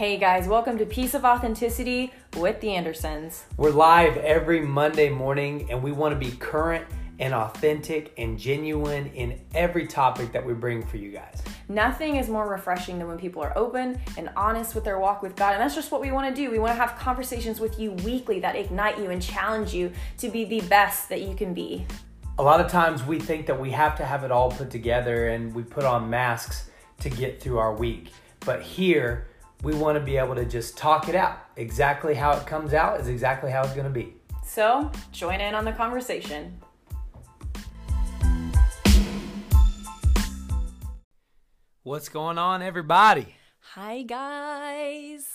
Hey guys, welcome to Piece of Authenticity with the Andersons. We're live every Monday morning and we want to be current and authentic and genuine in every topic that we bring for you guys. Nothing is more refreshing than when people are open and honest with their walk with God. And that's just what we want to do. We want to have conversations with you weekly that ignite you and challenge you to be the best that you can be. A lot of times we think that we have to have it all put together and we put on masks to get through our week. But here, we want to be able to just talk it out. Exactly how it comes out is exactly how it's going to be. So, join in on the conversation. What's going on, everybody? Hi, guys.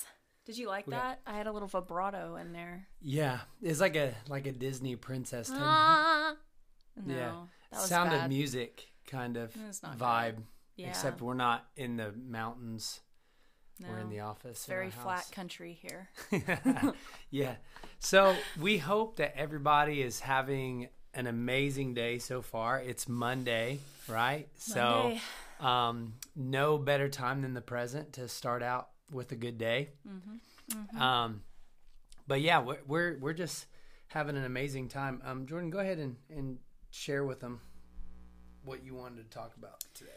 Did you like that? I had a little vibrato in there. Yeah, it's like a like a Disney princess type. Ah. No, yeah, that was sound bad. of music kind of It's not vibe. Yeah. Except we're not in the mountains. We're in the office. It's very flat country here. yeah. So we hope that everybody is having an amazing day so far. It's Monday, right? Monday. So um, no better time than the present to start out with a good day. Mm-hmm. Um, but yeah, we're, we're we're just having an amazing time. Um, Jordan, go ahead and, and share with them what you wanted to talk about today.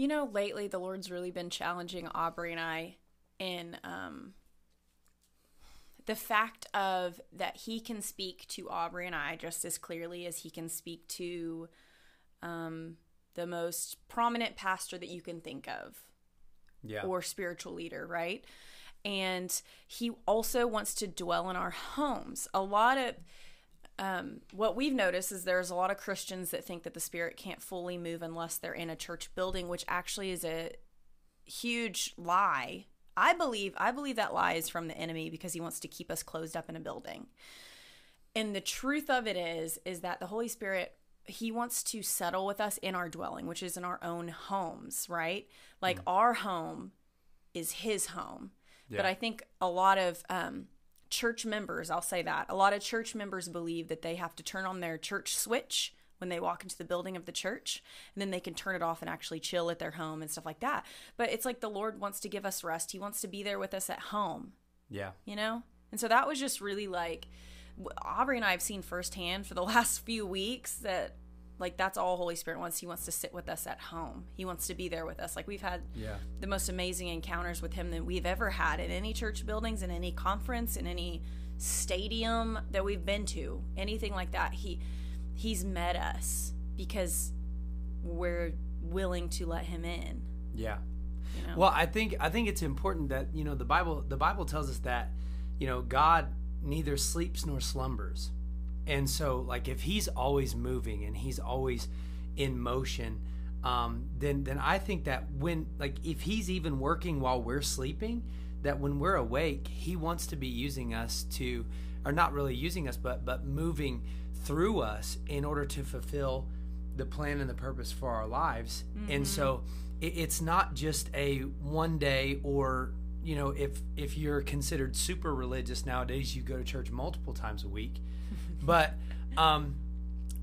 You know, lately the Lord's really been challenging Aubrey and I in um, the fact of that He can speak to Aubrey and I just as clearly as He can speak to um, the most prominent pastor that you can think of Yeah. or spiritual leader, right? And he also wants to dwell in our homes. A lot of um, what we've noticed is there's a lot of Christians that think that the Spirit can't fully move unless they're in a church building, which actually is a huge lie. I believe I believe that lie is from the enemy because he wants to keep us closed up in a building. And the truth of it is is that the Holy Spirit he wants to settle with us in our dwelling, which is in our own homes, right? Like our home is his home. But I think a lot of um, church members, I'll say that, a lot of church members believe that they have to turn on their church switch when they walk into the building of the church, and then they can turn it off and actually chill at their home and stuff like that. But it's like the Lord wants to give us rest. He wants to be there with us at home Yeah. you know? And so that was just really like Aubrey and I have seen firsthand for the last few weeks that like that's all Holy Spirit wants. He wants to sit with us at home. He wants to be there with us. Like we've had Yeah. the most amazing encounters with him that we've ever had in any church buildings, in any conference, in any stadium that we've been to, anything like that. He he's met us because we're willing to let him in. Yeah. You know? Well, I think I think it's important that you know the Bible the Bible tells us that you know God neither sleeps nor slumbers, and so like if He's always moving and He's always in motion, um, then then I think that when like if He's even working while we're sleeping, that when we're awake, He wants to be using us to, or not really using us, but but moving through us in order to fulfill the plan and the purpose for our lives. And so it, it's not just a one day or you know if if you're considered super religious nowadays you go to church multiple times a week but um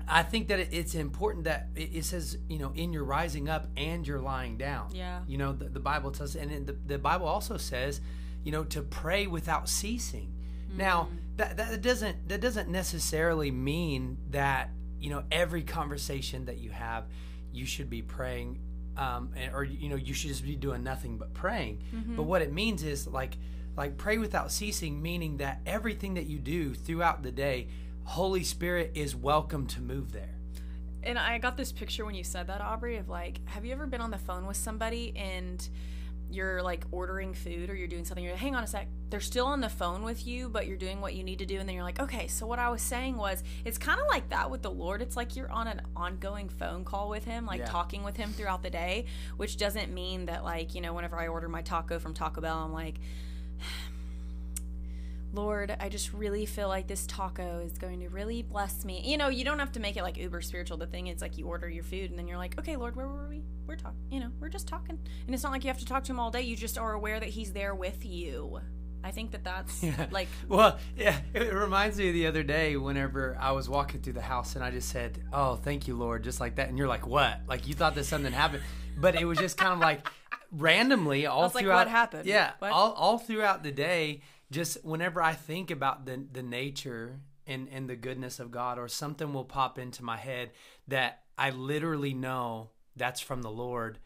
i think that it's important that it, says you know in your rising up and you're lying down. Yeah. you know the, the bible tells and the, the bible also says you know to pray without ceasing. Now that, that doesn't that doesn't necessarily mean that you know every conversation that you have you should be praying um, and- or you know you should just be doing nothing but praying. But what it means is like like pray without ceasing meaning that everything that you do throughout the day holy spirit is welcome to move there And I got this picture when you said that, Aubrey, of like, have you ever been on the phone with somebody and you're like ordering food or you're doing something? You're like, hang on a sec. They're still on the phone with you, but you're doing what you need to do. And then you're like, okay, so what I was saying was, it's kind of like that with the Lord. It's like you're on an ongoing phone call with Him, like Yeah. talking with Him throughout the day, which doesn't mean that, like, you know, whenever I order my taco from Taco Bell, I'm like, Lord, I just really feel like this taco is going to really bless me. You know, you don't have to make it like uber spiritual. The thing is, like, you order your food and then you're like, okay, Lord, where were we? We're talking, you know, we're just talking. And it's not like you have to talk to him all day. You just are aware that he's there with you. I think that that's like, well yeah it reminds me of the other day whenever i was walking through the house and i just said oh thank you lord just like that and you're like what like you thought that something happened but it was just kind of like randomly all was like, throughout what happened? Yeah, What? all all throughout the day, just whenever I think about the the nature and and the goodness of God, or something will pop into my head that I literally know that's from the Lord.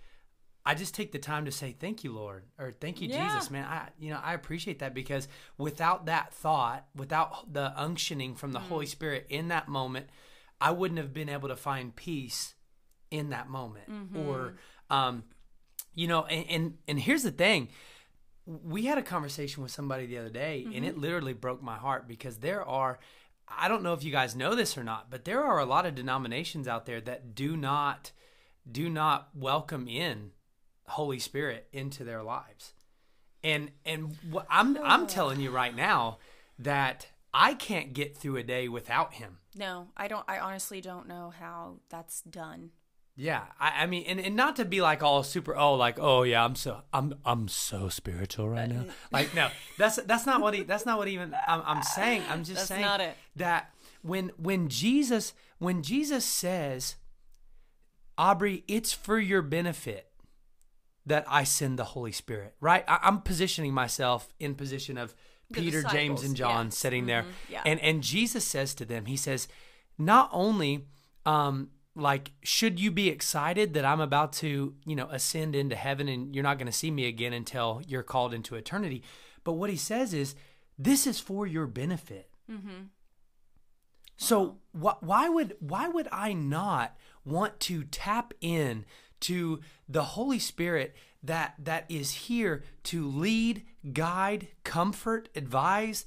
I just take the time to say thank you, Lord, or thank you, Yeah. Jesus, man. I you know I appreciate that because without that thought, without the unctioning from the Mm. Holy Spirit in that moment, I wouldn't have been able to find peace in that moment, Mm-hmm. or um, you know. And, and and here's the thing, we had a conversation with somebody the other day, and Mm-hmm. it literally broke my heart because there are. I don't know if you guys know this or not, but there are a lot of denominations out there that do not do not welcome in Holy Spirit into their lives. And and what I'm I'm telling you right now that I can't get through a day without him. No, I don't. I honestly don't know how that's done. Yeah, I, I mean, and, and not to be like all super, oh, like, oh yeah, I'm so, I'm, I'm so spiritual right now. Like, no, that's that's not what he, that's not what even I'm, I'm saying. I'm just That's saying that when when Jesus when Jesus says, Aubrey, it's for your benefit that I send the Holy Spirit, right? I, I'm positioning myself in position of The Peter, James, and John yeah. sitting there, yeah. and and Jesus says to them, He says, not only um like should you be excited that I'm about to you know ascend into heaven and you're not going to see me again until you're called into eternity, but what He says is this is for your benefit. Mm-hmm. So wh- why would why would I not want to tap in to the Holy Spirit that that is here to lead, guide, comfort, advise,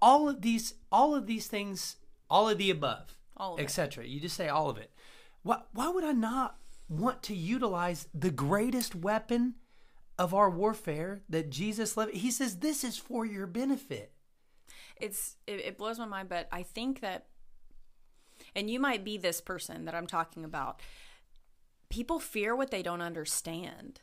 all of these all of these things, all of the above, All of etc. You just say all of it. Why why would I not want to utilize the greatest weapon of our warfare that Jesus left? He says this is for your benefit. It's it, it blows my mind, but I think that, and you might be this person that I'm talking about. People fear what they don't understand.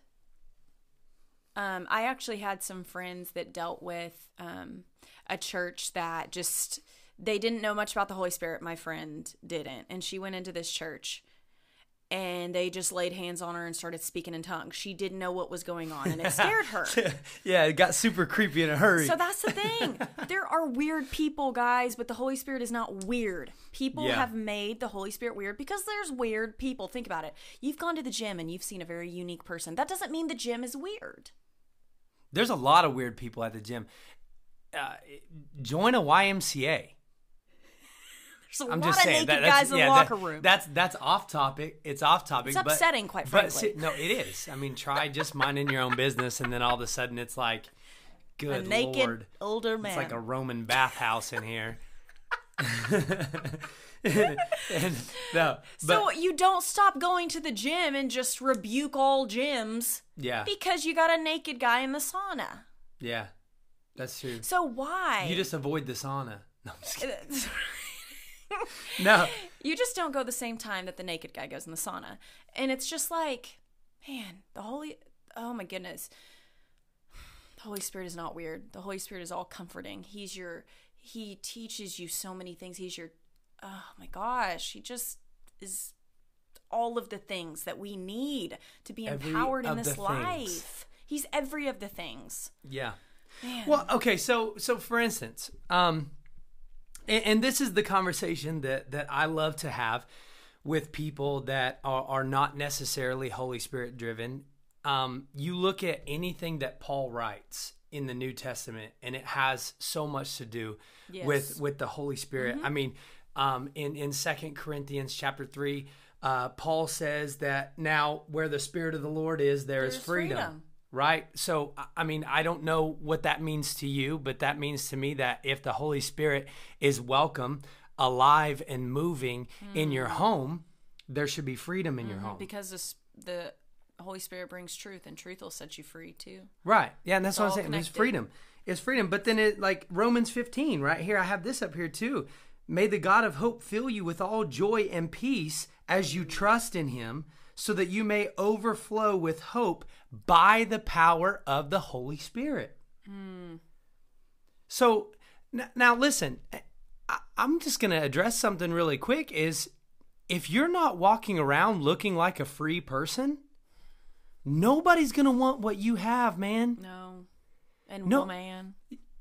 Um, I actually had some friends that dealt with um, a church that just they didn't know much about the Holy Spirit. My friend didn't, and she went into this church, and they just laid hands on her and started speaking in tongues. She didn't know what was going on, and it scared her. yeah, it got super creepy in a hurry. So that's the thing. there are weird people, guys, but the Holy Spirit is not weird. People Yeah. have made the Holy Spirit weird because there's weird people. Think about it. You've gone to the gym and you've seen a very unique person. That doesn't mean the gym is weird. There's a lot of weird people at the gym. Uh, join a YMCA. There's a I'm lot just of saying naked that, that's, guys in yeah, the locker that- room. That's that's off topic. It's off topic. It's but- upsetting, quite but frankly. see- no, it is. I mean, try just minding your own business, and then all of a sudden it's like, a good naked lord, older man. it's like a Roman bathhouse in here. and, no, but so you don't stop going to the gym and just rebuke all gyms yeah, because you got a naked guy in the sauna. yeah, that's true. So why? You just avoid the sauna. No, I'm just kidding. no. you just don't go the same time that the naked guy goes in the sauna. And it's just like, man, the Holy, oh my goodness. The Holy Spirit is not weird. The Holy Spirit is all comforting. He's your, he teaches you so many things. He's your, oh my gosh, he just is all of the things that we need to be Every empowered in this life. things. He's every of the things. Yeah. Man. Well, okay, so so for instance, um, and, and this is the conversation that that I love to have with people that are, are not necessarily Holy Spirit driven. Um, you look at anything that Paul writes in the New Testament, and it has so much to do Yes. with with the Holy Spirit. I mean, um, in in Second Corinthians chapter three. Uh, Paul says that now where the Spirit of the Lord is, there is There's freedom freedom. Right? So, I- mean, I don't know what that means to you, but that means to me that if the Holy Spirit is welcome, alive, and moving in your mm. home, there should be freedom in your mm-hmm, home. because this, the Holy Spirit brings truth, and truth will set you free too. Right. Yeah, and that's what I'm saying. It's freedom. It's freedom. But then it like Romans 15, right here, I have this up here too. May the God of hope fill you with all joy and peace as you trust in him, so that you may overflow with hope by the power of the Holy Spirit. Hmm. So n- now listen, I- I'm just going to address something really quick is if you're not walking around looking like a free person, Nobody's gonna want what you have, man. No. And No. woman.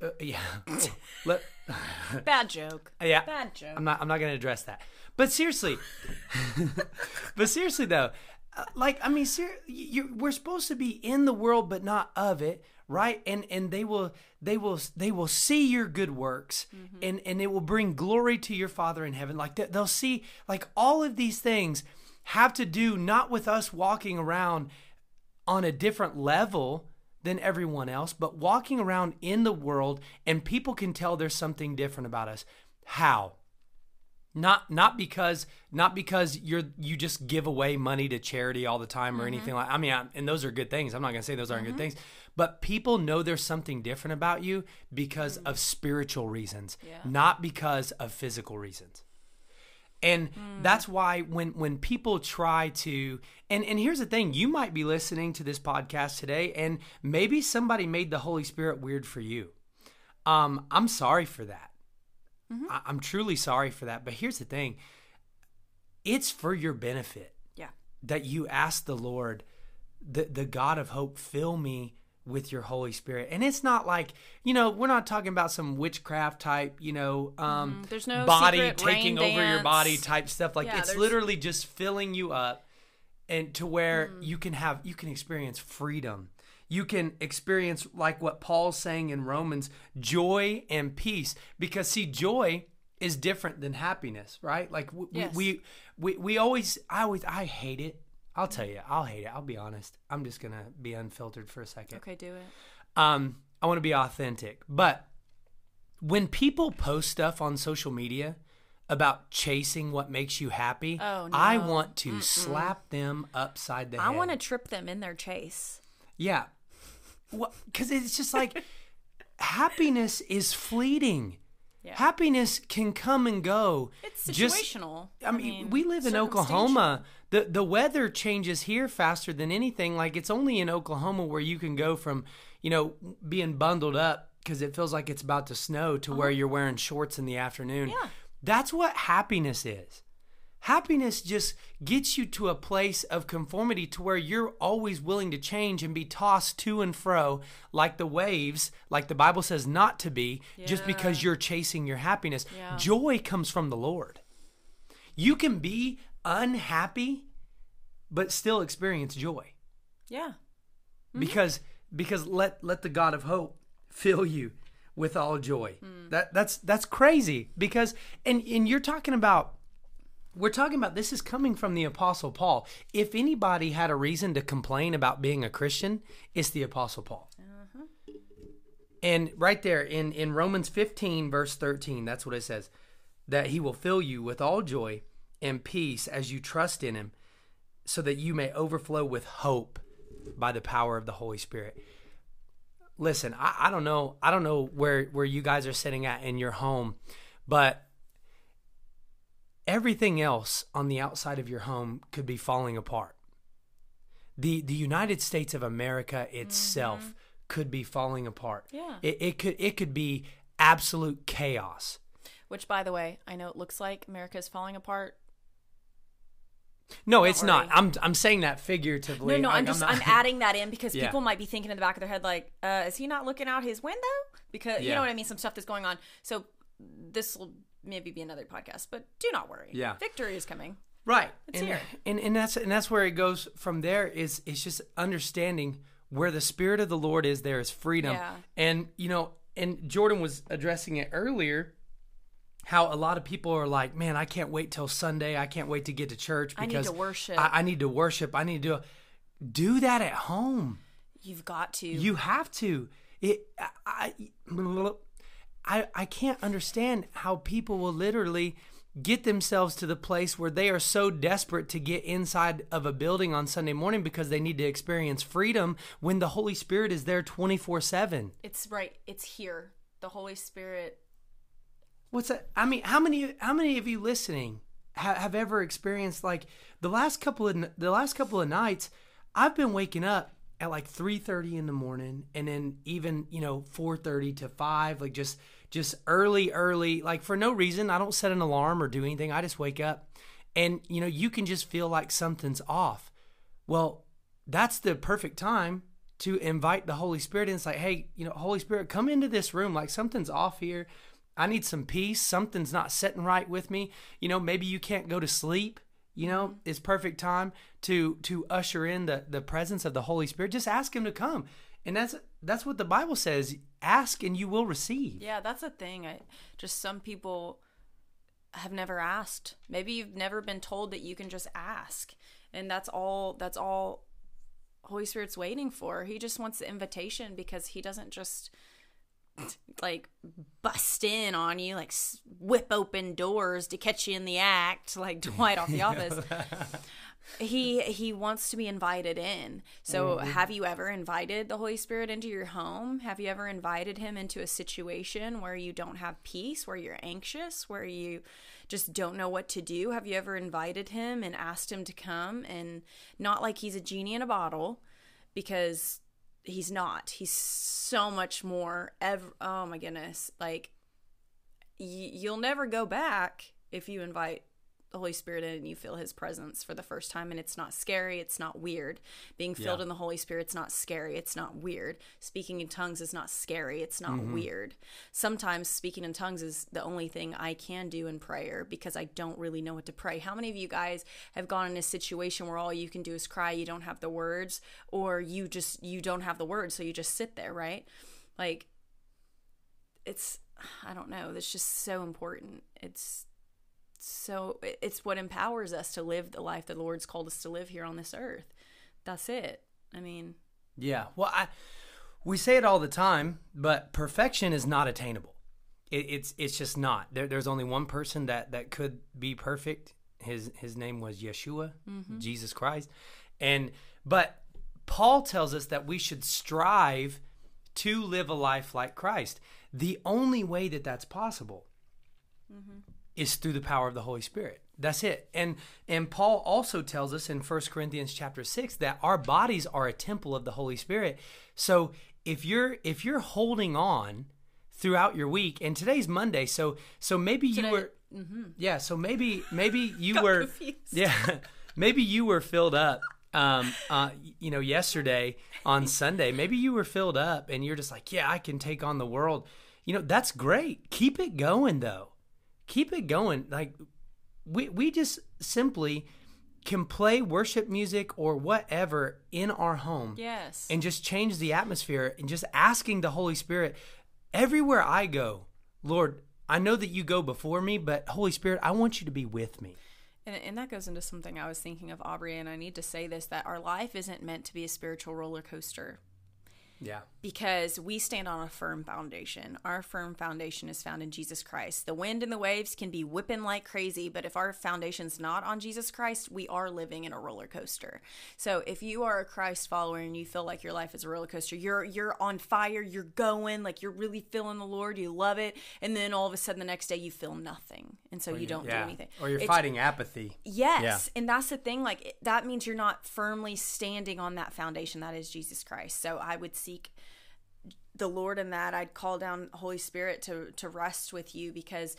Uh, yeah. Let, Bad joke. yeah. Bad joke. I'm not. I'm not going to address that. But seriously, but seriously though, uh, like I mean, ser- you we're supposed to be in the world, but not of it, right? And and they will they will they will see your good works, and and it will bring glory to your Father in heaven. Like they- they'll see like all of these things have to do not with us walking around on a different level than everyone else, but walking around in the world and people can tell there's something different about us. How? Not not because not because you're you just give away money to charity all the time or mm-hmm. anything like. I mean, I, and those are good things. I'm not gonna say those aren't good mm-hmm. things, but people know there's something different about you because mm-hmm. of spiritual reasons, Yeah. not because of physical reasons and that's why when when people try to and and here's the thing you might be listening to this podcast today and maybe somebody made the holy spirit weird for you. Um i'm sorry for that. I, i'm truly sorry for that but here's the thing. It's for your benefit yeah. that you ask the Lord, the the God of hope, fill me with your Holy Spirit. And it's not like, you know, we're not talking about some witchcraft type, you know, um Mhm. There's no body taking over your body type stuff. Like Yeah, it's there's- literally just filling you up and to where Mm. you can have you can experience freedom. You can experience like what Paul's saying in Romans, joy and peace. Because see, joy is different than happiness, right? Like we, Yes. we we we always I always I hate it. I'll tell you, I'll hate it. I'll be honest. I'm just gonna be unfiltered for a second. Okay, do it. Um, I want to be authentic, but when people post stuff on social media about chasing what makes you happy, Oh, I want to slap them upside the I head. want to trip them in their chase. Yeah. Well, because it's just like happiness is fleeting. Yeah. Happiness can come and go. It's Just- situational. I mean, we live in Oklahoma. The the weather changes here faster than anything. Like it's only in Oklahoma where you can go from, you know, being bundled up because it feels like it's about to snow to where you're wearing shorts in the afternoon. Uh-huh. Yeah. That's what happiness is. Happiness just gets you to a place of conformity to where you're always willing to change and be tossed to and fro like the waves, like the Bible says not to be, just because you're chasing your happiness. Yeah. Joy comes from the Lord. You can be unhappy but still experience joy Yeah. Mm-hmm. because because let let the God of hope fill you with all joy. Hmm. That that's that's crazy because and and you're talking about we're talking about this is coming from the apostle Paul. If anybody had a reason to complain about being a Christian, it's the apostle Paul. Uh-huh. And right there in in Romans 15 verse 13, that's what it says, that he will fill you with all joy and peace as you trust in him, so that you may overflow with hope by the power of the Holy Spirit. Listen, I, I don't know, I don't know where where you guys are sitting at in your home, but everything else on the outside of your home could be falling apart. The the United States of America itself mm-hmm. could be falling apart. Yeah. It, it could it could be absolute chaos. Which, by the way, I know it looks like America is falling apart. No, it's not. I'm I'm saying that figuratively. No, no, Like, I'm just not- I'm adding that in because Yeah. people might be thinking in the back of their head like, uh, is he not looking out his window? Because you know what I mean. Some stuff that's going on. So this will maybe be another podcast, but do not worry. Yeah. victory is coming. right It's and, here. and and that's and that's where it goes from there is it's just understanding where the spirit of the lord is there is freedom Yeah. and you know and jordan was addressing it earlier how a lot of people are like man i can't wait till sunday i can't wait to get to church because I need to worship. I, I need to worship i need to do do that at home You've got to. you have to it I, I i can't understand how people will literally get themselves to the place where they are so desperate to get inside of a building on sunday morning because they need to experience freedom when the holy spirit is there 24-7 it's right. It's here. The Holy Spirit. What's that i mean how many how many of you listening ha- have ever experienced like the last couple of the last couple of nights i've been waking up at like 3:30 in the morning and then even you know 4:30 to 5 like just just early early like for no reason i don't set an alarm or do anything i just wake up and you know you can just feel like something's off well that's the perfect time to invite the Holy Spirit in. It's like, hey, you know, Holy Spirit, come into this room. Like something's off here. I need some peace. Something's not sitting right with me. You know, maybe you can't go to sleep. You know, mm-hmm. it's perfect time to to usher in the the presence of the Holy Spirit. Just ask Him to come, and that's that's what the Bible says. Ask and you will receive. Yeah, that's a thing. I just some people have never asked. Maybe you've never been told that you can just ask. And that's all that's all Holy Spirit's waiting for. He just wants the invitation because he doesn't just like bust in on you, like whip open doors to catch you in the act, like Dwight off the office. he he wants to be invited in. So mm-hmm. have you ever invited the Holy Spirit into your home? Have you ever invited him into a situation where you don't have peace, where you're anxious, where you just don't know what to do? Have you ever invited him and asked him to come and not like he's a genie in a bottle because he's not. He's so much more ever oh my goodness. Like y- you'll never go back if you invite the Holy Spirit in and you feel his presence for the first time and it's not scary, it's not weird. Being filled yeah. in the Holy Spirit's not scary, it's not weird. Speaking in tongues is not scary, it's not mm-hmm. weird. Sometimes speaking in tongues is the only thing I can do in prayer because I don't really know what to pray. How many of you guys have gone in a situation where all you can do is cry, you don't have the words or you just you don't have the words so you just sit there, right? Like it's I don't know, that's just so important. It's so it's what empowers us to live the life the Lord's called us to live here on this earth. That's it. I mean, yeah. Well, I we say it all the time, but perfection is not attainable. It, it's it's just not. There, there's only one person that that could be perfect. His his name was Yeshua, mm-hmm. Jesus Christ, and but Paul tells us that we should strive to live a life like Christ. The only way that that's possible mm-hmm is through the power of the Holy Spirit. That's it. And and Paul also tells us in 1 Corinthians chapter 6 that our bodies are a temple of the Holy Spirit. So if you're if you're holding on throughout your week and today's Monday, so so maybe Today, you were mm-hmm. yeah, so maybe maybe you were confused. yeah, maybe you were filled up um uh you know yesterday on Sunday. Maybe you were filled up and you're just like, yeah, I can take on the world. You know, that's great. Keep it going though keep it going. Like we we just simply can play worship music or whatever in our home. Yes. And just change the atmosphere and just asking the Holy Spirit everywhere I go, Lord, I know that you go before me, but Holy Spirit, I want you to be with me. And, and that goes into something I was thinking of, Aubrey, and I need to say this that our life isn't meant to be a spiritual roller coaster. Yeah. Because we stand on a firm foundation. Our firm foundation is found in Jesus Christ. The wind and the waves can be whipping like crazy, but if our foundation's not on Jesus Christ, we are living in a roller coaster. So if you are a Christ follower and you feel like your life is a roller coaster, you're you're on fire, you're going, like you're really feeling the Lord, you love it, and then all of a sudden the next day you feel nothing. And so you, you, don't yeah. do anything. Or you're it's, fighting apathy. Yes. Yeah. And that's the thing like that means you're not firmly standing on that foundation that is Jesus Christ. So I would seek the Lord in that. I'd call down Holy Spirit to to rest with you because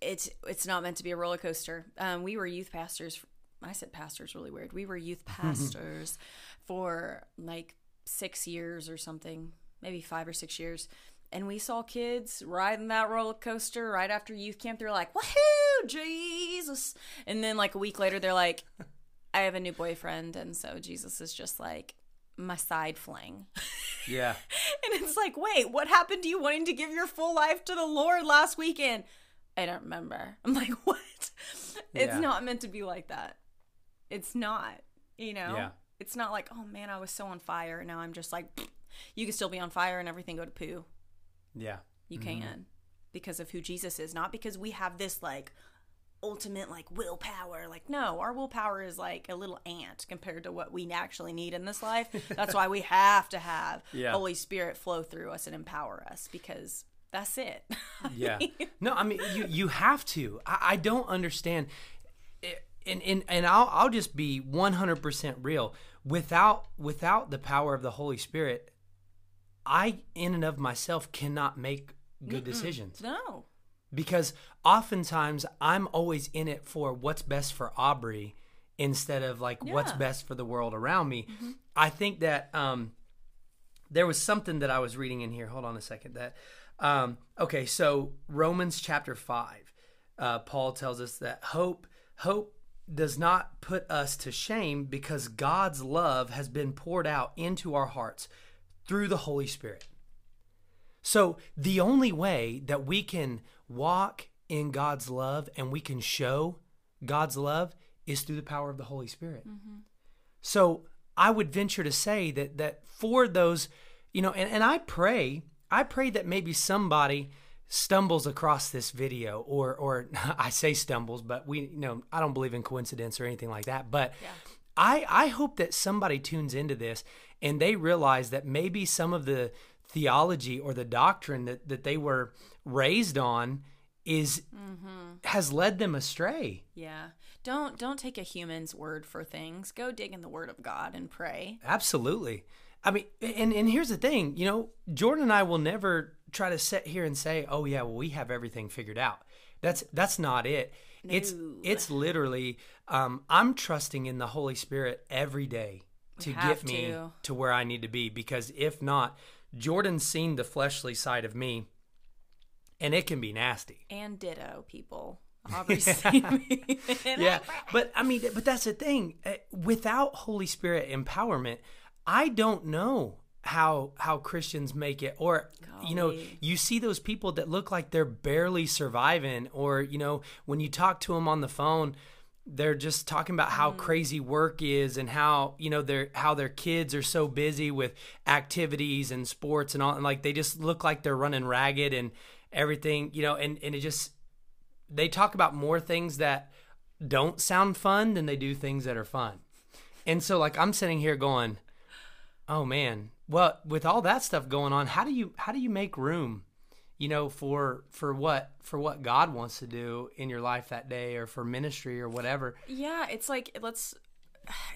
it's it's not meant to be a roller coaster. Um, we were youth pastors. I said pastors really weird. We were youth pastors for like six years or something, maybe five or six years. And we saw kids riding that roller coaster right after youth camp. They're like, woohoo, Jesus. And then like a week later, they're like, I have a new boyfriend. And so Jesus is just like, my side fling. Yeah. and it's like, wait, what happened to you wanting to give your full life to the Lord last weekend? I don't remember. I'm like, what? It's yeah. not meant to be like that. It's not, you know? Yeah. It's not like, oh man, I was so on fire. Now I'm just like, you can still be on fire and everything go to poo. Yeah. You mm-hmm. can because of who Jesus is, not because we have this like ultimate like willpower. Like, no, our willpower is like a little ant compared to what we actually need in this life. That's why we have to have yeah. Holy Spirit flow through us and empower us because that's it. yeah. No, I mean you you have to. I, I don't understand. And, and and I'll I'll just be 100% real. Without without the power of the Holy Spirit, I in and of myself cannot make good Mm-mm. decisions. No because oftentimes I'm always in it for what's best for Aubrey instead of like what's best for the world around me. I think that um, there was something that I was reading in here. Hold on a second. That um, okay, so Romans chapter five, uh, Paul tells us that hope hope does not put us to shame because God's love has been poured out into our hearts through the Holy Spirit. So the only way that we can walk in God's love and we can show God's love is through the power of the Holy Spirit. Mm-hmm. So I would venture to say that that for those, you know, and, and I pray, I pray that maybe somebody stumbles across this video or or I say stumbles, but we you know, I don't believe in coincidence or anything like that. But I I hope that somebody tunes into this and they realize that maybe some of the theology or the doctrine that, that they were raised on is mm-hmm. has led them astray. Yeah. Don't don't take a human's word for things. Go dig in the word of God and pray. Absolutely. I mean, and and here's the thing, you know, Jordan and I will never try to sit here and say, "Oh yeah, well we have everything figured out." That's that's not it. It's No. it's literally um, I'm trusting in the Holy Spirit every day to get me to. to where I need to be because if not, Jordan's seen the fleshly side of me and it can be nasty. And ditto, people. Obviously. yeah but i mean but that's the thing Uh, without holy spirit empowerment i don't know how how christians make it. Or you know you see those people that look like they're barely surviving or you know when you talk to them on the phone they're just talking about how mm. crazy work is and how you know their how their kids are so busy with activities and sports and all and like they just look like they're running ragged and everything you know and and it just they talk about more things that don't sound fun than they do things that are fun. And so like I'm sitting here going, "Oh man, well, with all that stuff going on, how do you how do you make room, you know, for for what for what God wants to do in your life that day or for ministry or whatever?" Yeah, it's like let's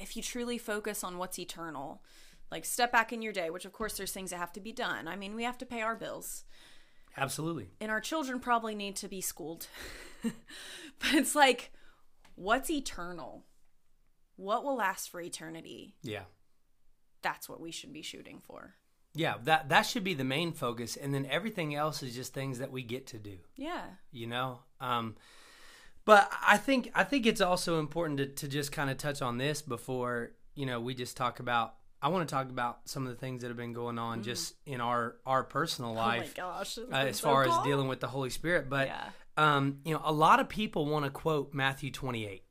if you truly focus on what's eternal, like step back in your day, which of course there's things that have to be done. I mean, we have to pay our bills. Absolutely. And our children probably need to be schooled. but it's like what's eternal? What will last for eternity? Yeah. That's what we should be shooting for. Yeah, that that should be the main focus and then everything else is just things that we get to do. Yeah. you know um but i think i think it's also important to, to just kind of touch on this before you know we just talk about i want to talk about some of the things that have been going on just in our our personal life oh my gosh. uh, as far as dealing with the holy spirit but Yeah. um you know a lot of people want to quote matthew 28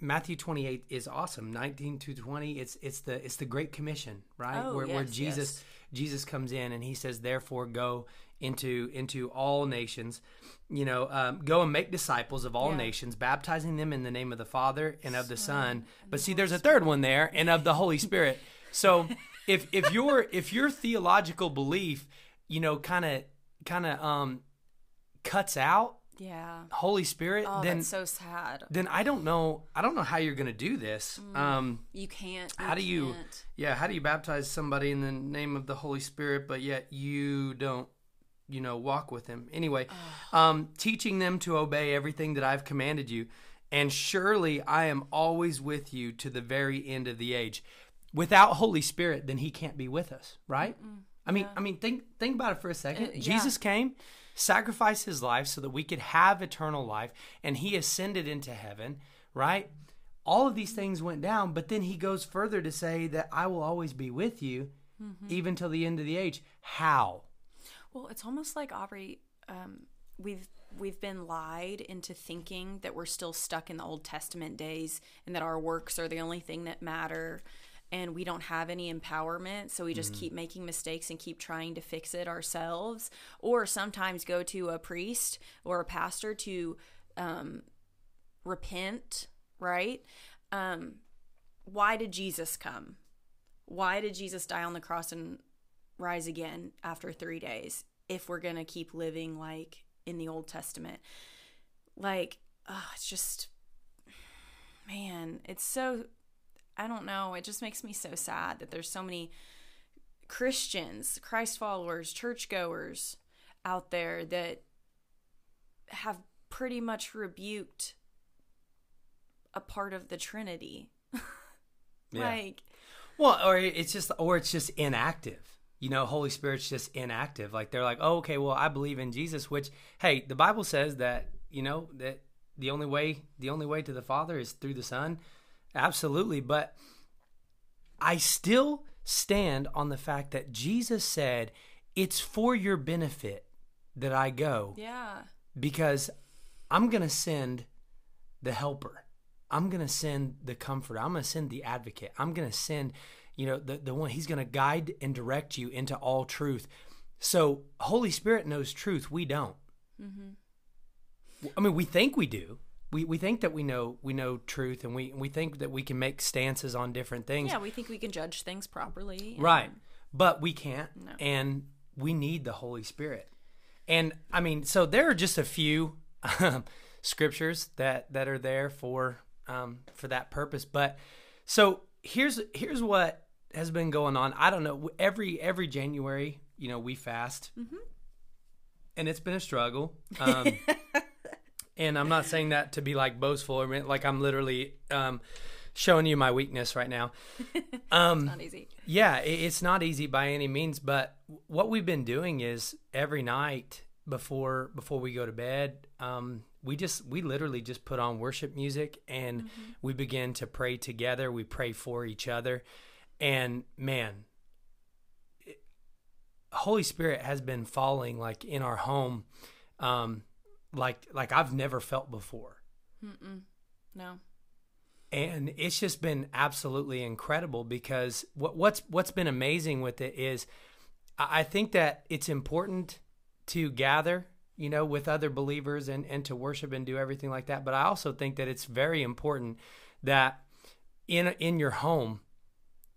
Matthew 28 is awesome. 19 to 20 it's it's the it's the great commission, right? Oh, where where Jesus yes. Jesus comes in and he says, "Therefore, go into into all nations, you know, um, go and make disciples of all Yeah. nations, baptizing them in the name of the Father and of the Son." But see, there's a third one there, and of the Holy Spirit. So, if if your if your theological belief, you know, kind of kind of um cuts out Yeah. Holy Spirit, Oh, then that's so sad. then I don't know. I don't know how you're going to do this. Um, You can't. how do you? can't. Yeah, how do you baptize somebody in the name of the Holy Spirit, but yet you don't, you know, walk with Him? Anyway, um, teaching them to obey everything that I've commanded you, and surely I am always with you to the very end of the age. Without Holy Spirit, then He can't be with us, right? I mean, I mean, think think about it for a second. Uh, yeah. Jesus came, sacrificed His life so that we could have eternal life, and He ascended into heaven, right? all of these things went down, but then he goes further to say that I will always be with you, even till the end of the age. How? Well, it's almost like Aubrey. Um, we've we've been lied into thinking that we're still stuck in the Old Testament days and that our works are the only thing that matter, and we don't have any empowerment. So we just keep making mistakes and keep trying to fix it ourselves, or sometimes go to a priest or a pastor to um, repent. Right? Um, why did Jesus come? Why did Jesus die on the cross and rise again after three days if we're going to keep living like in the Old Testament. Like, oh, it's just, man, it's so, I don't know. It just makes me so sad that there's so many Christians, Christ followers, churchgoers out there that have pretty much rebuked a part of the Trinity. Yeah. like, Well, or it's just, or it's just inactive. You know, Holy Spirit's just inactive. Like they're like, oh, okay, well, I believe in Jesus. Which, hey, the Bible says that you know that the only way, the only way to the Father is through the Son. Absolutely, but I still stand on the fact that Jesus said, "It's for your benefit that I go." yeah. because I'm going to send the helper. I'm going to send the comforter. I'm going to send the advocate. I'm going to send, you know, the, the one he's going to guide and direct you into all truth. So Holy Spirit knows truth. We don't. Mm-hmm. I mean, we think we do. We, we think that we know we know truth and we we think that we can make stances on different things. Yeah, we think we can judge things properly. Right. But we can't. No. And we need the Holy Spirit. And I mean, so there are just a few um, scriptures that that are there for um, for that purpose. But so here's here's what has been going on. I don't know. Every every January, you know, we fast, and it's been a struggle. Um, and I'm not saying that to be like boastful or like I'm literally um, showing you my weakness right now. Um, Not easy. yeah, it, it's not easy by any means, but what we've been doing is every night before before we go to bed, um, we just we literally just put on worship music and we begin to pray together. We pray for each other, and man, it- Holy Spirit has been falling like in our home, um, like like I've never felt before Mm-mm. No. and it's just been absolutely incredible because what, what's what's been amazing with it is I I think that it's important to gather, you know, with other believers and and to worship and do everything like that. But I also think that it's very important that in in your home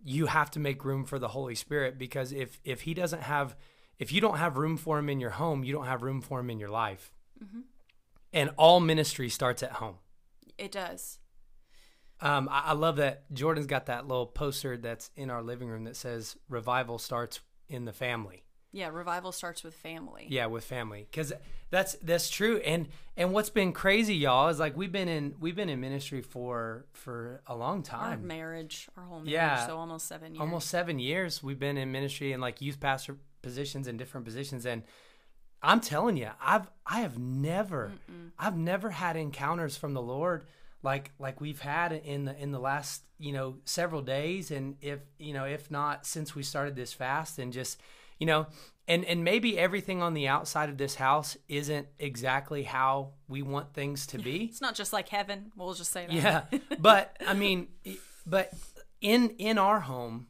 you have to make room for the Holy Spirit because if if he doesn't have if you don't have room for him in your home, you don't have room for him in your life. And all ministry starts at home. It does. Um, I, I love that Jordan's got that little poster that's in our living room that says "Revival starts in the family." Yeah, revival starts with family. Yeah, with family, because that's that's true. And and what's been crazy, y'all, is like we've been in we've been in ministry for for a long time. Our marriage, our whole marriage, Yeah. so almost seven years. almost seven years. We've been in ministry and like youth pastor positions and different positions, and I'm telling you, I've I have never I've never had encounters from the Lord like like we've had in the in the last you know several days, and if you know if not since we started this fast, and just you know. And, and maybe everything on the outside of this house isn't exactly how we want things to be. It's not just like heaven. We'll just say that. Yeah, but I mean, but in in our home,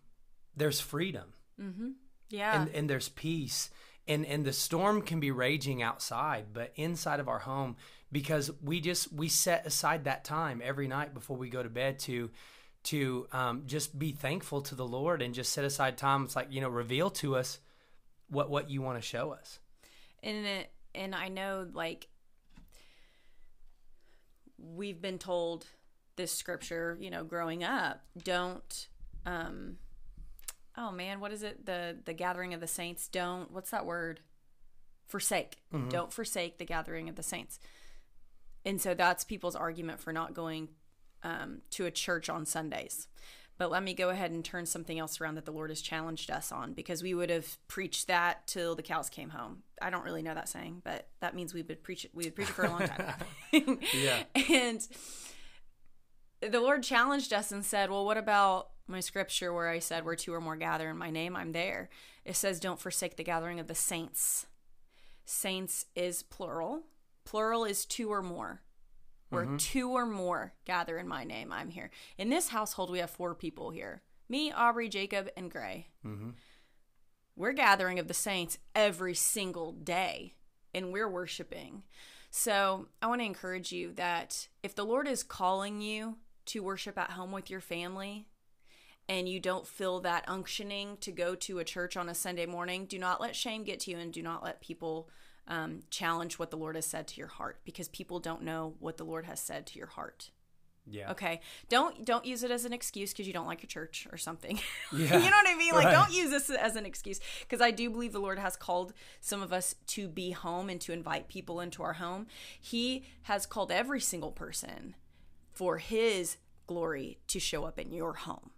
there's freedom Mhm. Yeah. and and there's peace, and and the storm can be raging outside, but inside of our home, because we just we set aside that time every night before we go to bed to to um, just be thankful to the Lord and just set aside time. It's like you know, reveal to us what what you want to show us. and it, and I know like we've been told this scripture, you know, growing up, don't um oh man, what is it? The the gathering of the saints don't what's that word? Forsake. Don't forsake the gathering of the saints. And so that's people's argument for not going um, to a church on Sundays. But let me go ahead and turn something else around that the Lord has challenged us on because we would have preached that till the cows came home. I don't really know that saying, but that means we would preach it. We would preach it for a long time. Yeah. And the Lord challenged us and said, Well, what about my scripture where I said, Where two or more gather in my name, I'm there? It says, Don't forsake the gathering of the saints. Saints is plural, plural is two or more. Where mm-hmm. two or more gather in my name, I'm here. In this household, we have four people here me, Aubrey, Jacob, and Gray. Mm-hmm. We're gathering of the saints every single day and we're worshiping. So I want to encourage you that if the Lord is calling you to worship at home with your family and you don't feel that unctioning to go to a church on a Sunday morning, do not let shame get to you and do not let people um, challenge what the Lord has said to your heart because people don't know what the Lord has said to your heart. Yeah. Okay. Don't don't use it as an excuse because you don't like your church or something. Yeah, you know what I mean? Like right. don't use this as an excuse because I do believe the Lord has called some of us to be home and to invite people into our home. He has called every single person for his glory to show up in your home.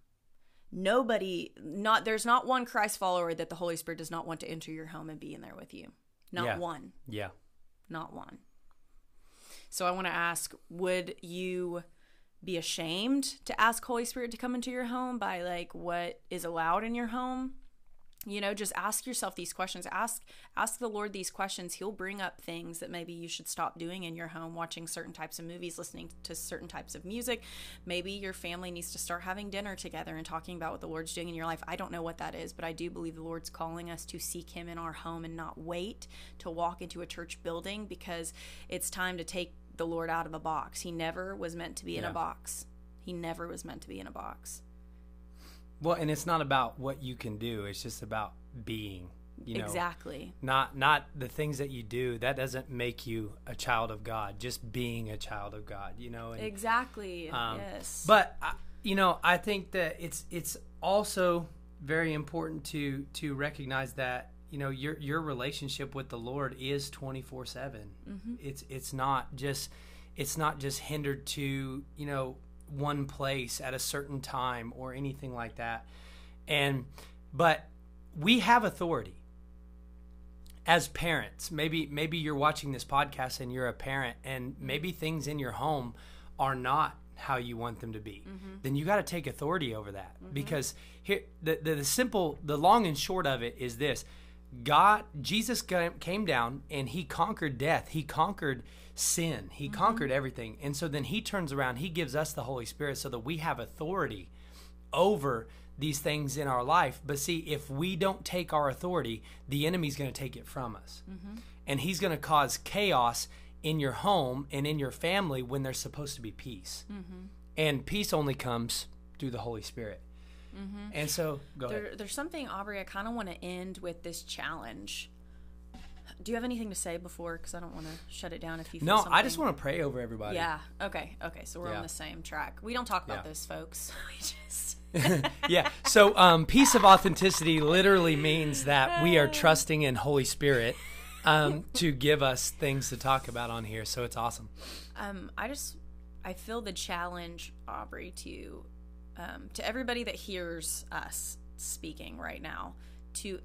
Nobody not there's not one Christ follower that the Holy Spirit does not want to enter your home and be in there with you. Not Yeah. one. Yeah. Not one. So I want to ask would you be ashamed to ask Holy Spirit to come into your home by like what is allowed in your home? You know, just ask yourself these questions. Ask ask the Lord these questions. He'll bring up things that maybe you should stop doing in your home, watching certain types of movies, listening to certain types of music. Maybe your family needs to start having dinner together and talking about what the Lord's doing in your life. I don't know what that is, but I do believe the Lord's calling us to seek him in our home and not wait to walk into a church building because it's time to take the Lord out of a box. He never was meant to be in a box. He never was meant to be in a box. Well, and it's not about what you can do. It's just about being. You know, exactly. not not the things that you do. That doesn't make you a child of God. Just being a child of God. You know. And, Exactly. Um, yes. But I- you know, I think that it's it's also very important to to recognize that you know your your relationship with the Lord is twenty four seven. It's it's not just it's not just hindered to you know one place at a certain time or anything like that. And but we have authority as parents. Maybe maybe you're watching this podcast and you're a parent and maybe things in your home are not how you want them to be. Mm-hmm. Then you got to take authority over that mm-hmm. because here the, the the simple the long and short of it is this. God jesus came down and he conquered death. He conquered sin he mm-hmm. conquered everything and so then he turns around he gives us the holy spirit so that we have authority over these things in our life. But see, if we don't take our authority, the enemy's going to take it from us. Mm-hmm. And he's going to cause chaos in your home and in your family when there's supposed to be peace. Mm-hmm. And peace only comes through the Holy Spirit. And so, go ahead. There's something, Aubrey, I kind of want to end with this challenge. Do you have anything to say before? Because I don't want to shut it down if you No, something. I just want to pray over everybody. Yeah. Okay. Okay. So we're Yeah. on the same track. We don't talk about Yeah. this, folks. We just. yeah. So, um, peace of authenticity literally means that we are trusting in Holy Spirit um, to give us things to talk about on here. So it's awesome. Um, I just I feel the challenge, Aubrey, to um, to everybody that hears us speaking right now to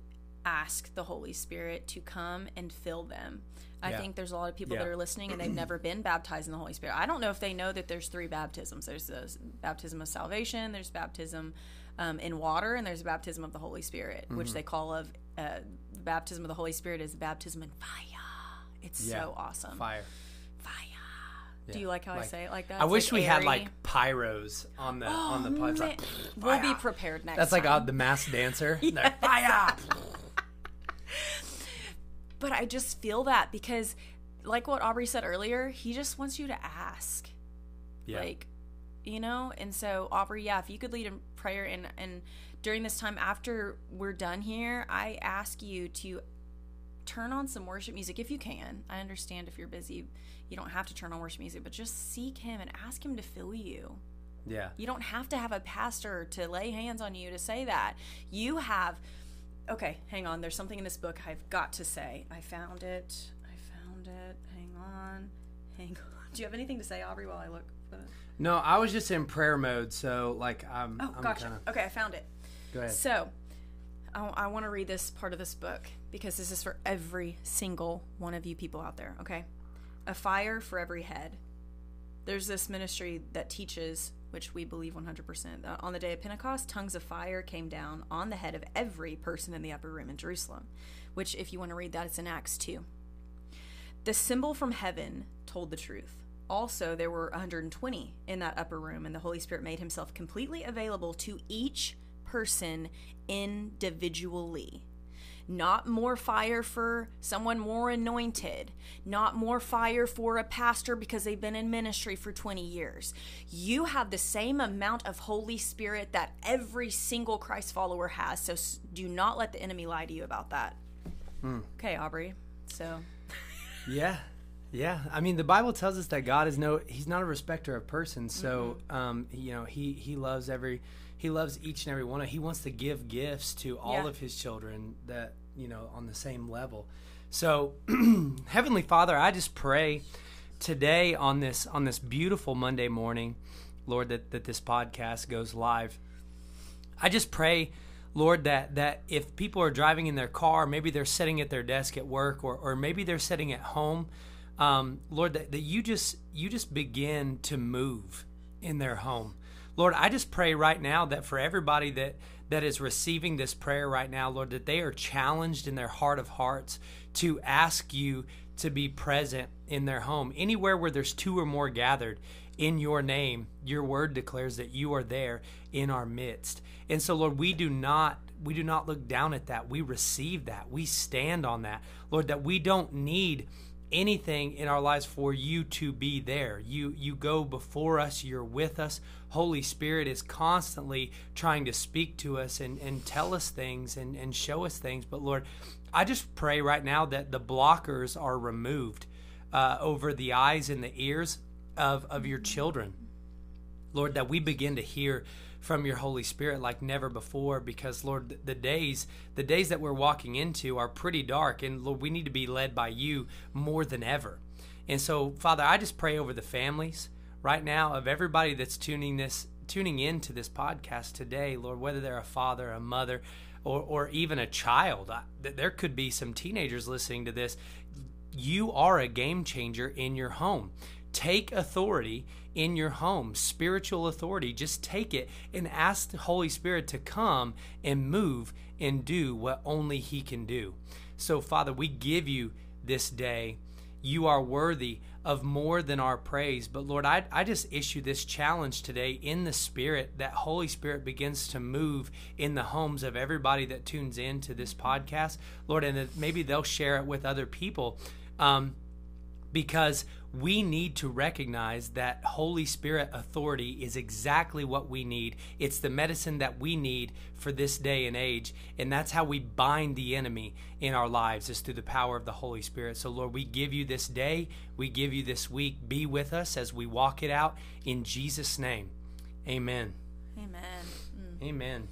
ask the Holy Spirit to come and fill them. I Yeah. think there's a lot of people that are listening and they've never been baptized in the Holy Spirit. I don't know if they know that there's three baptisms. There's the baptism of salvation, there's baptism um, in water, and there's a baptism of the Holy Spirit, which Mm-hmm. they call of uh, the baptism of the Holy Spirit is baptism in fire. It's Yeah. so awesome. Fire. Fire. Do you like how I say it like that? I It's, wish like, we had like pyros on the on the pod. Like, we'll be prepared next time. That's like uh, the mass dancer. Like, fire. but I just feel that because, like what Aubrey said earlier, he just wants you to ask. Yeah. Like, you know? And so, Aubrey, yeah, if you could lead in prayer and, and during this time after we're done here, I ask you to turn on some worship music if you can. I understand if you're busy, you don't have to turn on worship music, but just seek him and ask him to fill you. yeah. You don't have to have a pastor to lay hands on you to say that. You have. Okay, hang on. There's something in this book I've got to say. I found it. I found it. Hang on. Hang on. Do you have anything to say, Aubrey, while I look for it? No, I was just in prayer mode, so like I'm. Oh, I'm gotcha. Kinda, Okay, I found it. go ahead. So, I, I want to read this part of this book because this is for every single one of you people out there, okay? A fire for every head. There's this ministry that teaches, which we believe 100%, that on the day of Pentecost, tongues of fire came down on the head of every person in the upper room in Jerusalem, which, if you want to read that, it's in Acts 2. The symbol from heaven told the truth. Also, there were 120 in that upper room, and the Holy Spirit made himself completely available to each person individually. Not more fire for someone more anointed, not more fire for a pastor because they've been in ministry for 20 years. You have the same amount of Holy Spirit that every single Christ follower has. So do not let the enemy lie to you about that. Hmm. Okay, Aubrey. So Yeah. Yeah. I mean, the Bible tells us that God is no, he's not a respecter of persons. So, um, you know, he, he loves every, he loves each and every one of, he wants to give gifts to all Yeah. of his children that, you know, on the same level. So, Heavenly Father, I just pray today on this on this beautiful Monday morning, Lord, that, that this podcast goes live. I just pray, Lord, that that if people are driving in their car, maybe they're sitting at their desk at work, or or maybe they're sitting at home, um, Lord, that, that you just you just begin to move in their home. Lord, I just pray right now that for everybody that that is receiving this prayer right now, Lord, that they are challenged in their heart of hearts to ask you to be present in their home. Anywhere where there's two or more gathered in your name, your word declares that you are there in our midst. And so, Lord, we do not we do not look down at that. We receive that. We stand on that. Lord, that we don't need anything in our lives for you to be there. You you go before us, you're with us. Holy Spirit is constantly trying to speak to us and, and tell us things and, and show us things. But Lord, I just pray right now that the blockers are removed uh, over the eyes and the ears of, of your children. Lord, that we begin to hear from your Holy Spirit like never before because Lord the days the days that we're walking into are pretty dark and Lord we need to be led by you more than ever. And so Father, I just pray over the families right now of everybody that's tuning this tuning into this podcast today, Lord, whether they're a father, a mother, or, or even a child. I, there could be some teenagers listening to this. You are a game changer in your home. Take authority in your home, spiritual authority. Just take it and ask the Holy Spirit to come and move and do what only He can do. So, Father, we give you this day. You are worthy of more than our praise. But Lord, I, I just issue this challenge today in the Spirit that Holy Spirit begins to move in the homes of everybody that tunes in to this podcast, Lord, and maybe they'll share it with other people. Um, because we need to recognize that Holy Spirit authority is exactly what we need. It's the medicine that we need for this day and age. And that's how we bind the enemy in our lives, is through the power of the Holy Spirit. So, Lord, we give you this day, we give you this week. Be with us as we walk it out in Jesus' name. Amen. Amen. Mm. Amen.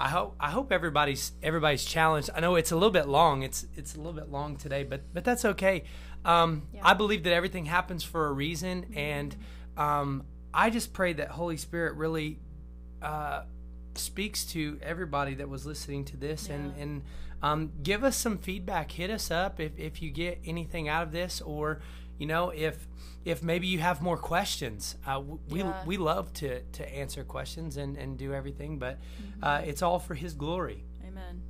I hope I hope everybody's everybody's challenged. I know it's a little bit long. It's it's a little bit long today, but but that's okay. Um, yeah. I believe that everything happens for a reason, and um, I just pray that Holy Spirit really uh, speaks to everybody that was listening to this, yeah. and and um, give us some feedback. Hit us up if if you get anything out of this, or you know if if maybe you have more questions. Uh, we yeah. we love to to answer questions and and do everything, but mm-hmm. uh, it's all for His glory. Amen.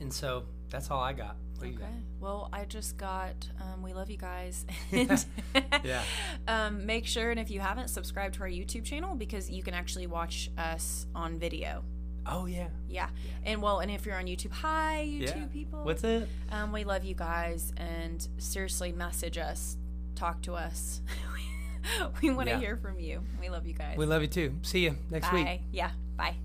And so that's all I got. What okay. Well, I just got. Um, we love you guys. and yeah. um, make sure, and if you haven't, subscribe to our YouTube channel because you can actually watch us on video. Oh yeah. yeah. yeah. And well, and if you're on YouTube, hi YouTube yeah. people. What's it? Um, we love you guys, and seriously, message us, talk to us. we want to yeah. hear from you. We love you guys. We love you too. See you next week. bye. week. Yeah. Bye.